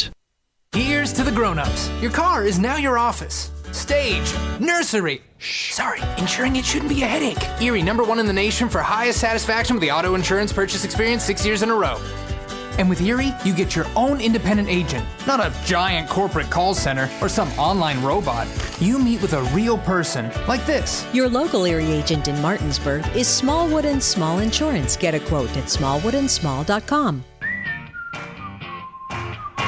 Here's to the grown-ups. Your car is now your office. Stage, nursery. Shh, sorry, insuring it shouldn't be a headache. Erie, number one in the nation for highest satisfaction with the auto insurance purchase experience six years in a row. And with Erie, you get your own independent agent, not a giant corporate call center or some online robot. You meet with a real person, like this.
Your local Erie agent in Martinsburg is Smallwood and Small Insurance. Get a quote at smallwoodandsmall.com.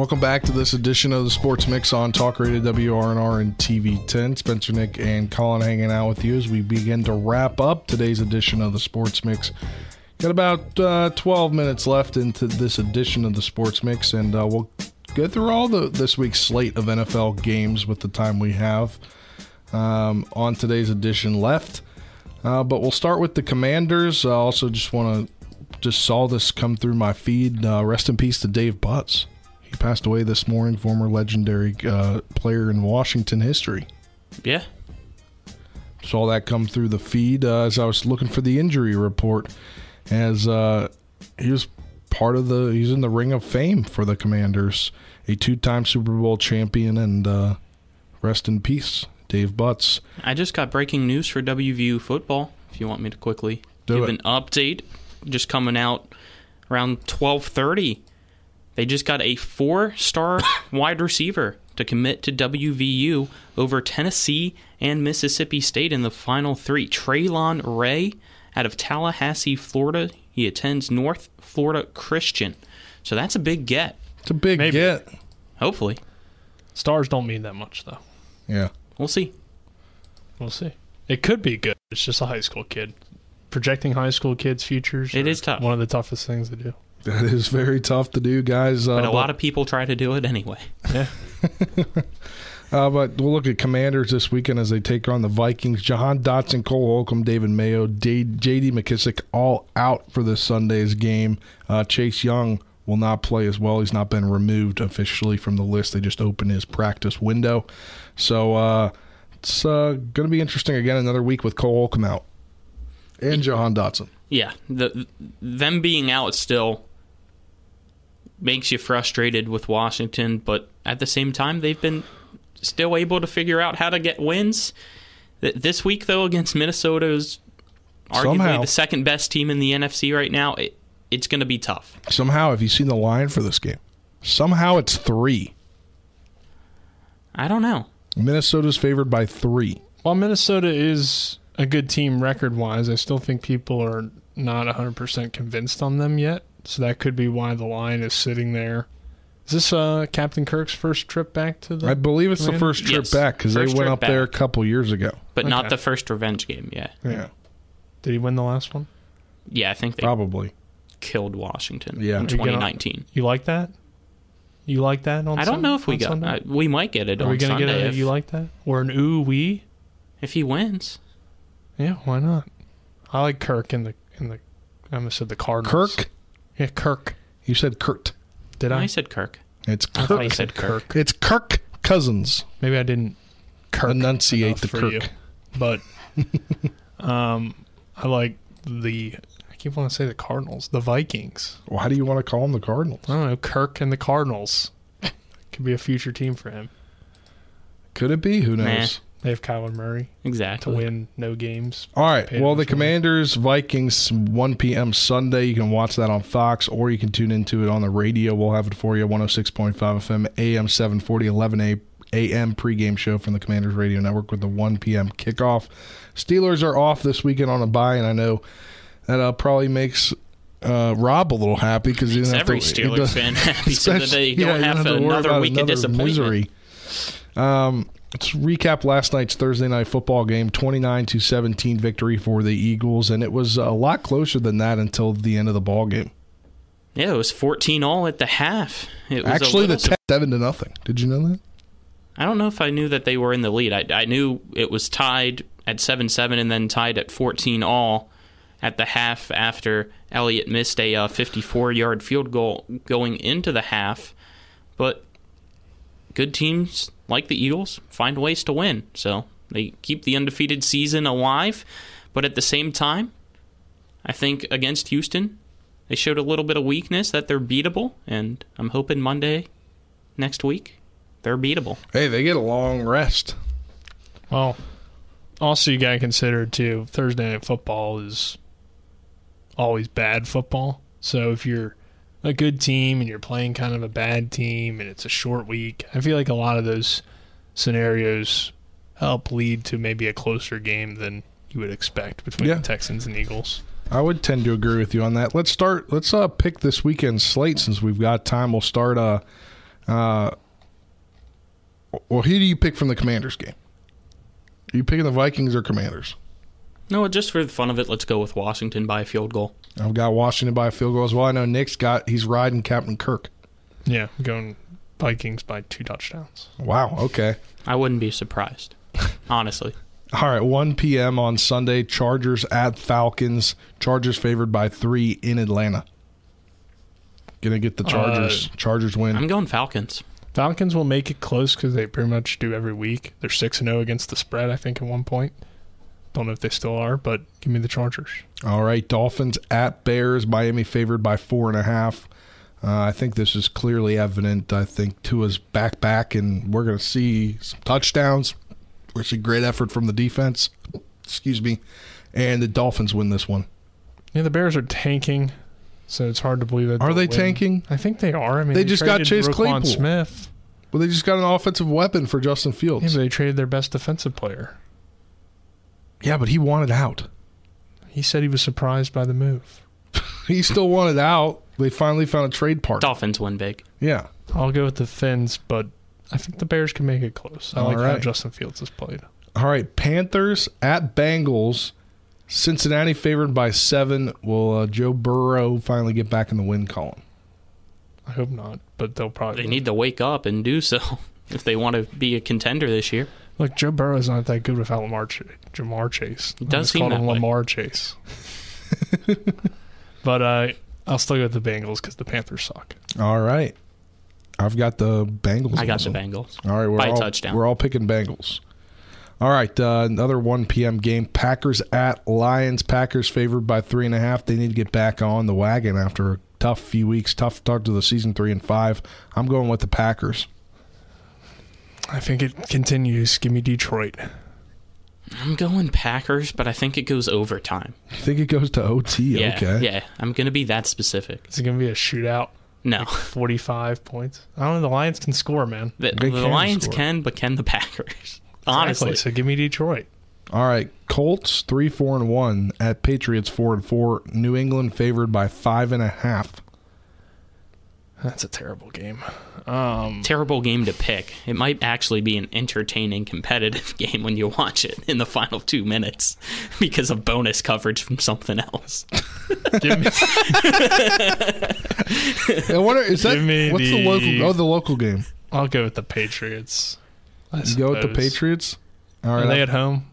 Welcome back to this edition of the Sports Mix on Talk Radio WRNR and TV 10. Spencer, Nick, and Colin hanging out with you as we begin to wrap up today's edition of the Sports Mix. Got about uh, 12 minutes left into this edition of the Sports Mix, and uh, we'll go through all the this week's slate of NFL games with the time we have um, on today's edition left. Uh, but we'll start with the Commanders. I also just want to just saw this come through my feed. Uh, rest in peace to Dave Butz. He passed away this morning, former legendary uh, player in Washington history.
Yeah.
Saw that come through the feed uh, as I was looking for the injury report. As uh, he was part of the, he's in the ring of fame for the Commanders, a two-time Super Bowl champion, and uh, rest in peace, Dave Butz.
I just got breaking news for WVU football. If you want me to quickly
Do
give
it.
an update, just coming out around twelve thirty. They just got a four-star wide receiver to commit to WVU over Tennessee and Mississippi State in the final three. Traylon Ray out of Tallahassee, Florida. He attends North Florida Christian. So that's a big get.
It's a big get.
Hopefully.
Stars don't mean that much, though.
Yeah.
We'll see.
We'll see. It could be good. It's just a high school kid. Projecting high school kids' futures.
It is tough.
One of the toughest things to do.
That is very tough to do, guys. Uh,
But a lot of people try to do it anyway.
Yeah.
Uh, but we'll look at Commanders this weekend as they take on the Vikings. Jahan Dotson, Cole Holcomb, David Mayo, J- J.D. McKissick all out for this Sunday's game. Uh, Chase Young will not play as well. He's not been removed officially from the list. They just opened his practice window. So uh, it's uh, going to be interesting again another week with Cole Holcomb out and Jahan Dotson.
Yeah, the them being out still makes you frustrated with Washington, but at the same time they've been still able to figure out how to get wins. This week though against Minnesota is arguably
Somehow.
the second best team in the NFC right now. It, it's going to be tough.
Somehow, have you seen the line for this game? Somehow it's three.
I don't know.
Minnesota's favored by three.
While Minnesota is a good team record wise, I still think people are not 100% convinced on them yet. So that could be why the line is sitting there. Is this uh, Captain Kirk's first trip back to the?
I believe it's the first trip
Yes,
back because they went
trip
up there a couple years ago.
But not the first revenge game, yeah.
Yeah,
Did he win the last one?
Yeah, I think they
probably.
killed Washington
Yeah.
in
Are you
2019.
You like that? You like that on
I don't know if we
on
got. Uh, we might get it
Are
on
we gonna
Sunday
get a
if,
you like that or an ooh wee?
if he wins.
Yeah, why not? I like Kirk in the in the. I almost said the Cardinals.
Kirk?
Yeah, Kirk.
You said Kurt.
Did I?
I said Kirk.
It's
I
Kirk.
thought you said Kirk.
It's Kirk Cousins.
Maybe I didn't Kirk
Enunciate the
for
Kirk.
you. But um, I like the. I keep wanting to say the Cardinals, the Vikings.
Why do you want to call them the Cardinals?
I don't know Kirk and the Cardinals. Could be a future team for him.
Could it be? Who knows?
Nah.
They have Kyler Murray
exactly to
win no games.
All right.
Paid
Well, the
his money.
Commanders Vikings 1 p.m. Sunday. You can watch that on Fox or you can tune into it on the radio. We'll have it for you 106.5 FM, AM 740, 11 a- a.m. pregame show from the Commanders Radio Network with the 1 p.m. kickoff. Steelers are off this weekend on a bye, and I know that uh, probably makes uh, Rob a little happy because he
Makes
doesn't have
every
to-
Steelers
he does-
fan happy so that they don't
yeah, you
have
to worry
another
about
week of disappointment.
misery. Um, let's recap last night's Thursday night football game: twenty-nine to seventeen victory for the Eagles, and it was a lot closer than that until the end of the ball game.
Yeah, it was 14 all at the half. It was
Actually, the
little
ten, seven to nothing. Did you know that?
I don't know if I knew that they were in the lead. I, I knew it was tied at 7 7 and then tied at 14 all at the half after Elliott missed a uh, 54 yard field goal going into the half. But good teams like the Eagles find ways to win. So they keep the undefeated season alive, but at the same time, I think against Houston, they showed a little bit of weakness that they're beatable, and I'm hoping Monday next week they're beatable.
Hey, they get a long rest.
Well, also you got to consider too Thursday night football is always bad football. So if you're a good team and you're playing kind of a bad team and it's a short week, I feel like a lot of those scenarios help lead to maybe a closer game than you would expect between
Yeah.
the Texans and Eagles.
I would tend to agree with you on that. Let's start. Let's uh, pick this weekend's slate since we've got time. We'll start. Uh, uh, well, who do you pick from the Commanders game? Are you picking the Vikings or Commanders?
No, just for the fun of it, let's go with Washington by a field goal.
I've got Washington by a field goal as well. I know Nick's got. He's riding Captain Kirk.
Yeah, I'm going Vikings by two touchdowns.
Wow. Okay.
I wouldn't be surprised, honestly.
All right, 1 p.m. on Sunday, Chargers at Falcons. Chargers favored by three in Atlanta. Gonna get the Chargers.
Uh,
Chargers win.
I'm going Falcons.
Falcons will make it close because they pretty much do every week. They're six and zero against the spread. I think at one point. Don't know if they still are, but give me the Chargers.
All right, Dolphins at Bears. Miami favored by four and a half. Uh, I think this is clearly evident. I think Tua's back, back, and we're going to see some touchdowns. We're see great effort from the defense. Excuse me, and the Dolphins win this one.
Yeah, the Bears are tanking, so it's hard to believe that.
Are
they'll win.
tanking?
I think they are. I mean,
They just got Chase
Roquan
Claypool.
Smith.
Well, they just got an offensive weapon for Justin
Yeah,
Fields.
but they traded their best defensive player.
Yeah, but he wanted out.
He said he was surprised by the move.
He still wanted out. They finally found a trade partner.
Dolphins win big.
Yeah.
I'll go with the Fins, but I think the Bears can make it close. I
All
like how. Justin Fields has played.
All right, Panthers at Bengals. Cincinnati favored by seven. Will uh, Joe Burrow finally get back in the win column?
I hope not, but they'll probably.
They need to wake up and do so if they want to be a contender this year.
Look, Joe Burrow's not that good without Lamar Ch- Ja'Marr Chase.
It does
It's
seem
called
that
him
way.
Lamar Chase. but uh, I'll still go with the Bengals because the Panthers suck.
All right. I've got the Bengals.
I got
this
the. Bengals.
All right, we're
By
all,
touchdown.
We're all picking Bengals. All right, uh, another 1 p.m. game. Packers at Lions. Packers favored by three and a half. They need to get back on the wagon after a tough few weeks. Tough start to the season, three and five. I'm going with the Packers.
I think it continues. Give me Detroit.
I'm going Packers, but I think it goes overtime.
You think it goes to OT?
Yeah,
okay.
yeah. I'm going to be that specific.
Is it going to be a shootout?
No.
Like 45 points? I don't know. The Lions can score, man.
The,
They
the
can
Lions
score.
can, but can the Packers? Honestly.
Exactly, so give me Detroit.
All right, Colts three four and one at Patriots four and four. New England favored by five and a half.
That's a terrible game. Um,
Terrible game to pick. It might actually be an entertaining, competitive game when you watch it in the final two minutes because of bonus coverage from something else.
give me,
I wonder is that
Give me
what's the,
the-
local? Oh, the local game.
I'll go with the Patriots. I
You go with the. Patriots. All
Are they
I've-
at home?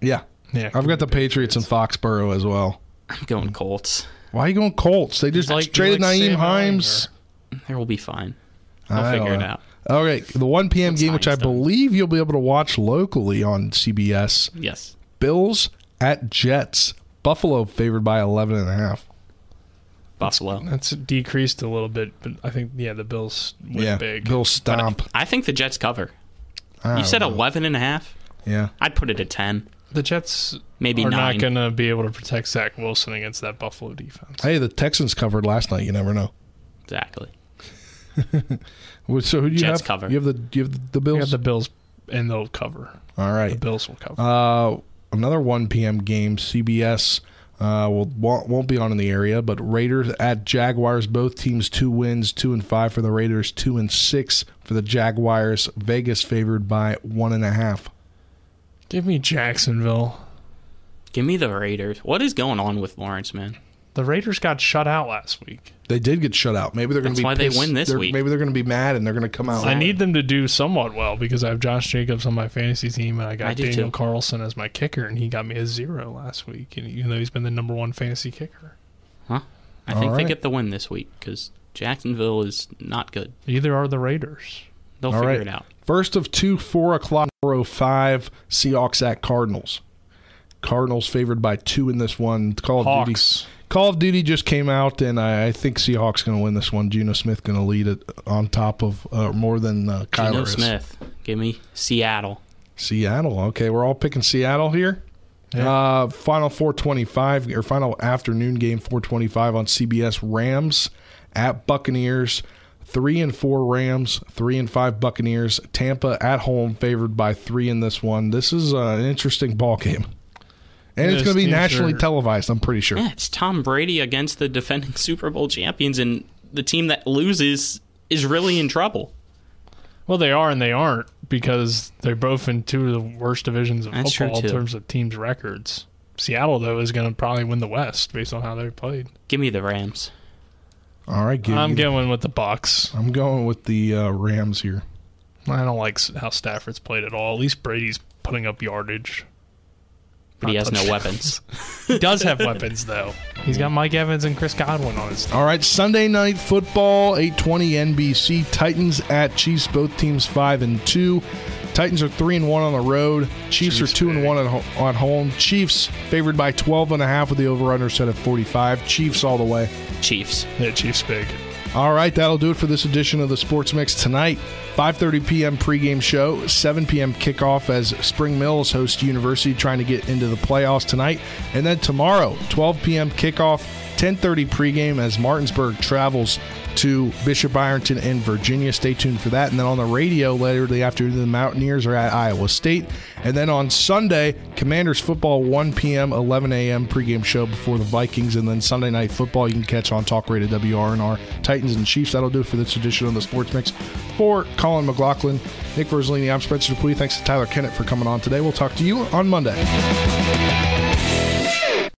yeah,
Yeah.
I've got the Patriots in Foxborough as well.
I'm going Colts.
Why are you going Colts? They just
like-
traded
like
Nyheim
Sam Allen,
Hines.
They will be fine. I'll figure
don't
it out.
All right, the 1 p.m.
What's
game, which I
Hines done?
believe you'll be able to watch locally on CBS.
Yes.
Bills at Jets. Buffalo favored by 11 and a half.
Buffalo.
That's decreased a little bit, but I think, yeah, the Bills win
yeah,
big.
Bills stomp.
I think the Jets cover. You said
know.
11 and a half?
Yeah.
I'd put it at 10.
The Jets
Maybe
are
nine.
not going to be able to protect Zach Wilson against that Buffalo defense.
Hey, the Texans covered last night. You never know.
Exactly.
So who do you
Jets
have?
cover.
You have the you have the
We
Bills.
got the Bills, and they'll cover.
All right.
The Bills will cover.
Uh, another 1 p.m. game. CBS uh, will won't, won't be on in the area, but Raiders at Jaguars. Both teams two wins, two and five for the Raiders, two and six for the Jaguars. Vegas favored by one and a half.
Give me Jacksonville.
Give me the Raiders. What is going on with Lawrence, man?
The Raiders got shut out last week.
They did get shut out. Maybe they're going to be.
why they win this
They're-
week.
Maybe they're going to be mad and they're going to come out.
I need them to do somewhat well because I have Josh Jacobs on my fantasy team and I got
I
Daniel
too.
Carlson as my kicker and he got me a zero last week. And even though he's been the number one fantasy kicker,
Huh? I
All
think they get the win this week because Jacksonville is not good.
either are the Raiders.
They'll
All
figure
right.
it out.
First of two, four o'clock, 405, Seahawks at Cardinals. Cardinals favored by two in this one. Call of
Hawks.
Duty. Call of Duty just came out, and I, I think Seahawks going to win this one. Geno Smith going to lead it on top of uh, more than uh, Kyler
Geno
is.
Smith. Give me Seattle.
Seattle. Okay, we're all picking Seattle here. Uh, final 425 or final afternoon game 425 on CBS. Rams at Buccaneers. Three and four Rams, three and five Buccaneers. Tampa at home, favored by three in this one. This is uh, an interesting ball game, and it's going to be nationally
are-
televised. I'm pretty sure.
Yeah, it's Tom Brady against the defending Super Bowl champions, and the team that loses is really in trouble.
Well, they are and they aren't because they're both in two of the worst divisions of
That's
football in terms of teams' records. Seattle, though, is going to probably win the West based on how they played.
Give me the Rams.
All right, give
I'm
me-
going with the Bucks.
I'm going with the uh, Rams here.
I don't like how Stafford's played at all. At least Brady's putting up yardage.
But he
Not
has no
touchdowns.
weapons.
he does have weapons, though. He's got Mike Evans and Chris Godwin on his team.
All right, Sunday night football, 8:20 NBC. Titans at Chiefs. Both teams five and two. Titans are three and one on the road. Chiefs, are two and one at, ho- at home. Chiefs favored by 12 and a half with the over/under set at 45. Chiefs all the way.
Chiefs.
Yeah, Chiefs big.
All right, that'll do it for this edition of the Sports Mix tonight. 5:30 p.m. pregame show, 7 p.m. kickoff as Spring Mills hosts University trying to get into the playoffs tonight, and then tomorrow 12 p.m. kickoff, 10:30 pregame as Martinsburg travels to Bishop Ireton in Virginia. Stay tuned for that. And then on the radio later the afternoon, the Mountaineers are at Iowa State, and then on Sunday, Commanders football 1 p.m. 11 a.m. pregame show before the Vikings, and then Sunday night football you can catch on Talk Radio WRNR Titans and Chiefs. That'll do it for this edition of the Sports Mix. For Colin McLaughlin, Nick Verzolini, I'm Spencer Dupuis. Thanks to Tyler Kennett for coming on today. We'll talk to you on Monday.